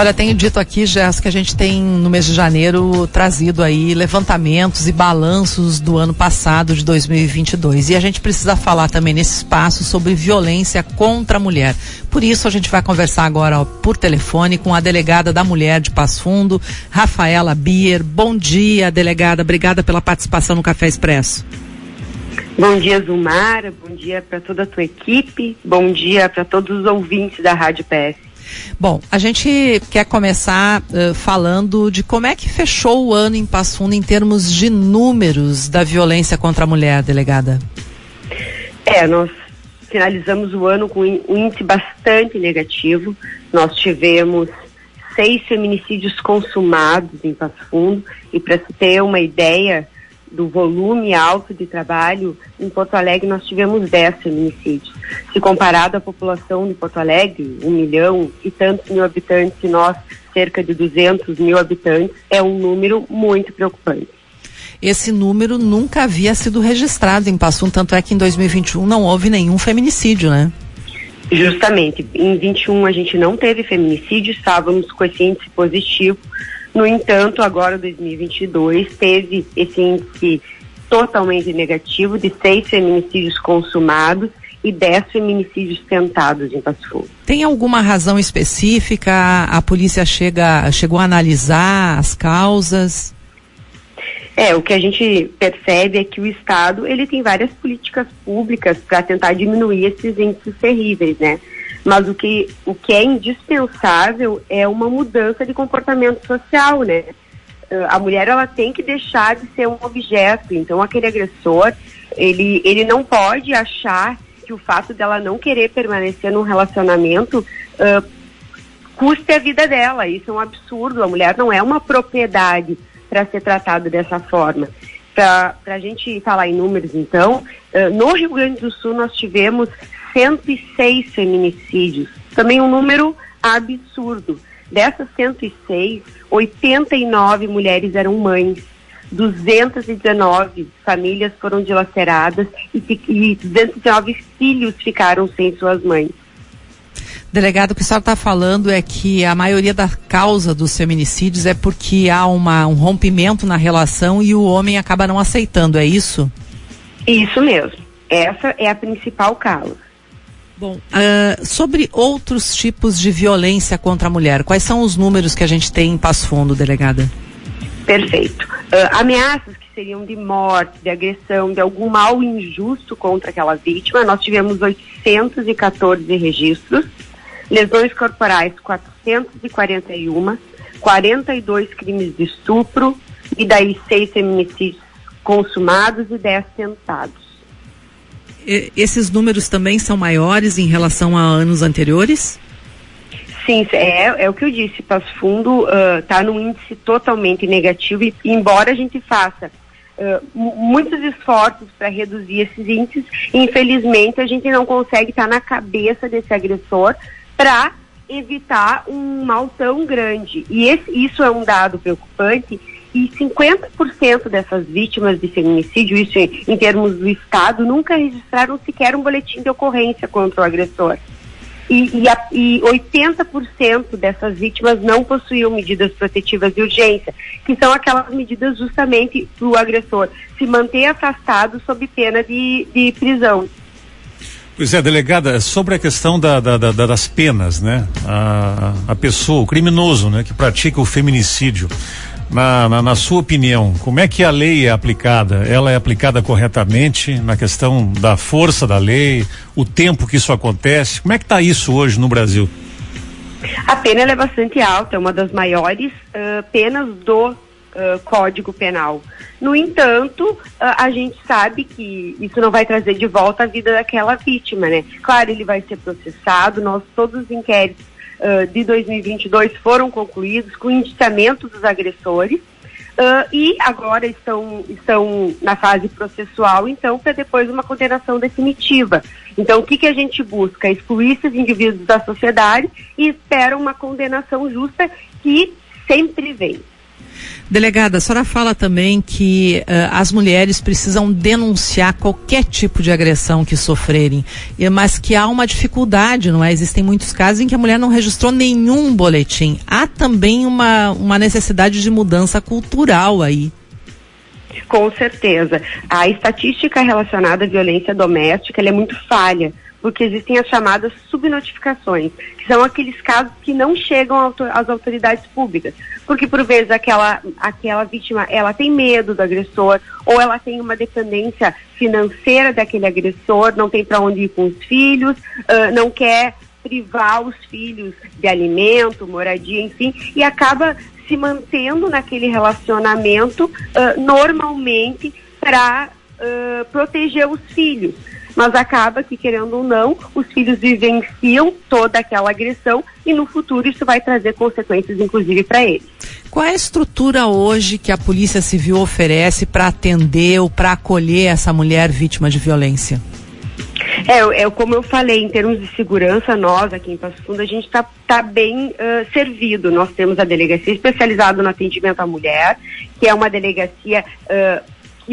Olha, tenho dito aqui, Jéssica, que a gente tem no mês de janeiro trazido aí levantamentos e balanços do ano passado, de 2022. E a gente precisa falar também nesse espaço sobre violência contra a mulher. Por isso a gente vai conversar agora ó, por telefone com a delegada da mulher de Passo Fundo, Rafaela Bier. Bom dia, delegada. Obrigada pela participação no Café Expresso. Bom dia, Zumara. Bom dia para toda a tua equipe. Bom dia para todos os ouvintes da Rádio PS. Bom, a gente quer começar uh, falando de como é que fechou o ano em Passo em termos de números da violência contra a mulher, delegada. É, nós finalizamos o ano com um índice bastante negativo. Nós tivemos seis feminicídios consumados em Passo Fundo e para se ter uma ideia, do volume alto de trabalho, em Porto Alegre nós tivemos 10 feminicídios. Se comparado à população de Porto Alegre, um milhão e tantos mil habitantes, e nós cerca de 200 mil habitantes, é um número muito preocupante. Esse número nunca havia sido registrado em Passum, tanto é que em 2021 não houve nenhum feminicídio, né? Justamente. Em 21 a gente não teve feminicídio, estávamos com esse índice positivo no entanto, agora 2022 teve esse índice totalmente negativo de seis feminicídios consumados e dez feminicídios tentados em Passo Fundo. Tem alguma razão específica? A polícia chega, chegou a analisar as causas? É, o que a gente percebe é que o Estado ele tem várias políticas públicas para tentar diminuir esses índices terríveis, né? Mas o que, o que é indispensável é uma mudança de comportamento social, né? Ah, a mulher ela tem que deixar de ser um objeto. Então aquele agressor ele, ele não pode achar que o fato dela não querer permanecer num relacionamento uh, custe a vida dela. Isso é um absurdo. A mulher não é uma propriedade para ser tratada dessa forma. Para a gente falar em números, então, uh, no Rio Grande do Sul nós tivemos 106 feminicídios. Também um número absurdo. Dessas 106, 89 mulheres eram mães. 219 famílias foram dilaceradas e, e 219 filhos ficaram sem suas mães. Delegado, o que o senhor está falando é que a maioria da causa dos feminicídios é porque há uma, um rompimento na relação e o homem acaba não aceitando, é isso? Isso mesmo. Essa é a principal causa. Bom, uh, sobre outros tipos de violência contra a mulher, quais são os números que a gente tem em Passo Fundo, delegada? Perfeito. Uh, ameaças que seriam de morte, de agressão, de algum mal injusto contra aquela vítima, nós tivemos 814 registros, lesões corporais 441, 42 crimes de estupro. E daí seis feminicídios consumados e 10 tentados esses números também são maiores em relação a anos anteriores? Sim, é, é o que eu disse. Passo Fundo está uh, num índice totalmente negativo e, embora a gente faça uh, muitos esforços para reduzir esses índices, infelizmente a gente não consegue estar tá na cabeça desse agressor para evitar um mal tão grande. E esse, isso é um dado preocupante e 50% dessas vítimas de feminicídio, isso em, em, termos do Estado, nunca registraram sequer um boletim de ocorrência contra o agressor. E, e, a, e 80% dessas vítimas não possuíam medidas protetivas de urgência, que são aquelas medidas justamente para o agressor se manter afastado sob pena de, de prisão. Pois é, delegada, sobre a questão da, da, da, das penas, né? A, a pessoa, o criminoso, né, que pratica o feminicídio. Na, na, na, sua opinião, como é que a lei é aplicada? Ela é aplicada corretamente na questão da força da lei, o tempo que isso acontece? Como é que está isso hoje no Brasil? A pena é bastante alta, é uma das maiores uh, penas do uh, Código Penal. No entanto, uh, a gente sabe que isso não vai trazer de volta a vida daquela vítima, né? Claro, ele vai ser processado, nós todos os inquéritos uh, de 2022 foram concluídos com indiciamento dos agressores uh, e agora estão, estão na fase processual, então, para depois uma condenação definitiva. Então, o que, que a gente busca? Excluir esses indivíduos da sociedade e espera uma condenação justa que sempre vem. Delegada, a senhora fala também que uh, as mulheres precisam denunciar qualquer tipo de agressão que sofrerem, mas que há uma dificuldade, não é? Existem muitos casos em que a mulher não registrou nenhum boletim. Há também uma, uma necessidade de mudança cultural aí. Com certeza. A estatística relacionada à violência doméstica é muito falha porque existem as chamadas subnotificações, que são aqueles casos que não chegam às autoridades públicas, porque por vezes aquela, aquela vítima ela tem medo do agressor ou ela tem uma dependência financeira daquele agressor, não tem para onde ir com os filhos, uh, não quer privar os filhos de alimento, moradia, enfim, e acaba se mantendo naquele relacionamento uh, normalmente para uh, proteger os filhos mas acaba que, querendo ou não, os filhos vivenciam toda aquela agressão e no futuro isso vai trazer consequências, inclusive, para eles. Qual é a estrutura hoje que a Polícia Civil oferece para atender ou para acolher essa mulher vítima de violência? É, é, como eu falei, em termos de segurança, nós aqui em Passo Fundo, a gente está tá bem uh, servido. Nós temos a delegacia especializada no atendimento à mulher, que é uma delegacia uh,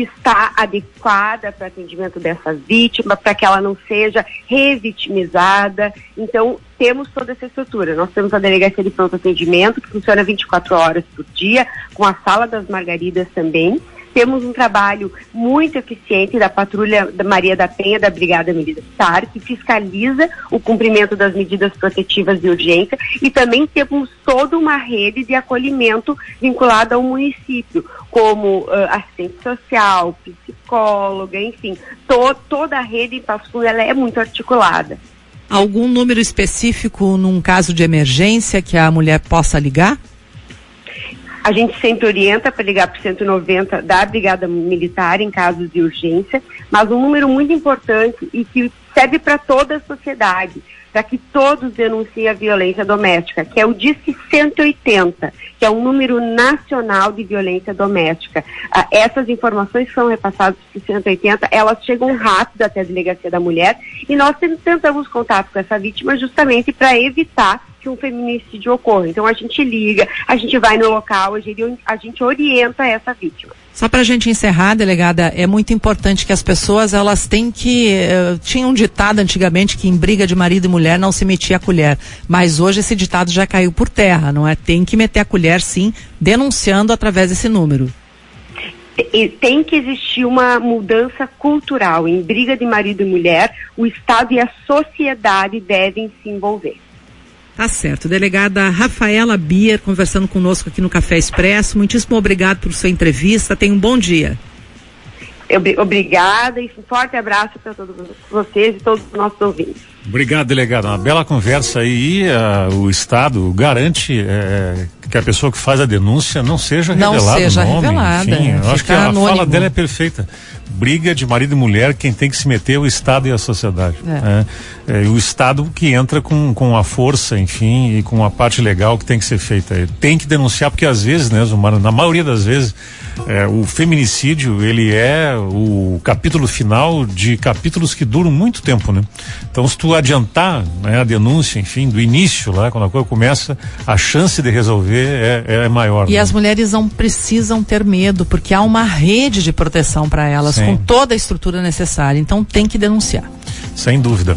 está adequada para atendimento dessa vítima, para que ela não seja revitimizada. Então, temos toda essa estrutura. Nós temos a delegacia de pronto atendimento, que funciona 24 horas por dia, com a sala das margaridas também. Temos um trabalho muito eficiente da Patrulha Maria da Penha, da Brigada Militar, que fiscaliza o cumprimento das medidas protetivas de urgência e também temos toda uma rede de acolhimento vinculada ao município, como uh, assistente social, psicóloga, enfim, to toda a rede em Passo ela é muito articulada. Algum número específico num caso de emergência que a mulher possa ligar? A gente sempre orienta para ligar para o 190 da Brigada Militar em casos de urgência, mas um número muito importante e que serve para toda a sociedade, para que todos denunciem a violência doméstica, que é o DISC 180, que é um número nacional de violência doméstica. Ah, essas informações são repassadas para o 180, elas chegam rápido até a delegacia da mulher e nós tentamos contato com essa vítima justamente para evitar que um feminicídio ocorra. Então a gente liga, a gente vai no local, a gente, a gente orienta essa vítima. Só para a gente encerrar, delegada, é muito importante que as pessoas elas têm que uh, tinham um ditado antigamente que em briga de marido e mulher não se metia a colher, mas hoje esse ditado já caiu por terra, não é? Tem que meter a colher, sim, denunciando através desse número. Tem que existir uma mudança cultural. Em briga de marido e mulher, o Estado e a sociedade devem se envolver. Tá certo. Delegada Rafaela Bier conversando conosco aqui no Café Expresso. Muitíssimo obrigado por sua entrevista. Tenha um bom dia. Obrigada e um forte abraço para todos vocês e todos os nossos ouvintes. Obrigado, delegado. Uma bela conversa aí. Uh, o Estado garante uh, que a pessoa que faz a denúncia não seja não revelada. Não seja nome, revelada. Enfim, eu acho que a anônimo. fala dela é perfeita. Briga de marido e mulher, quem tem que se meter é o Estado e a sociedade. É. É, é, o Estado que entra com, com a força, enfim, e com a parte legal que tem que ser feita. Tem que denunciar, porque às vezes, né, Zumara, na maioria das vezes, é, o feminicídio, ele é o capítulo final de capítulos que duram muito tempo, né? Então, se tu adiantar né, a denúncia, enfim, do início, lá, quando a coisa começa, a chance de resolver é, é maior. E né? as mulheres não precisam ter medo, porque há uma rede de proteção para elas, Sim. com toda a estrutura necessária. Então, tem que denunciar. Sem dúvida.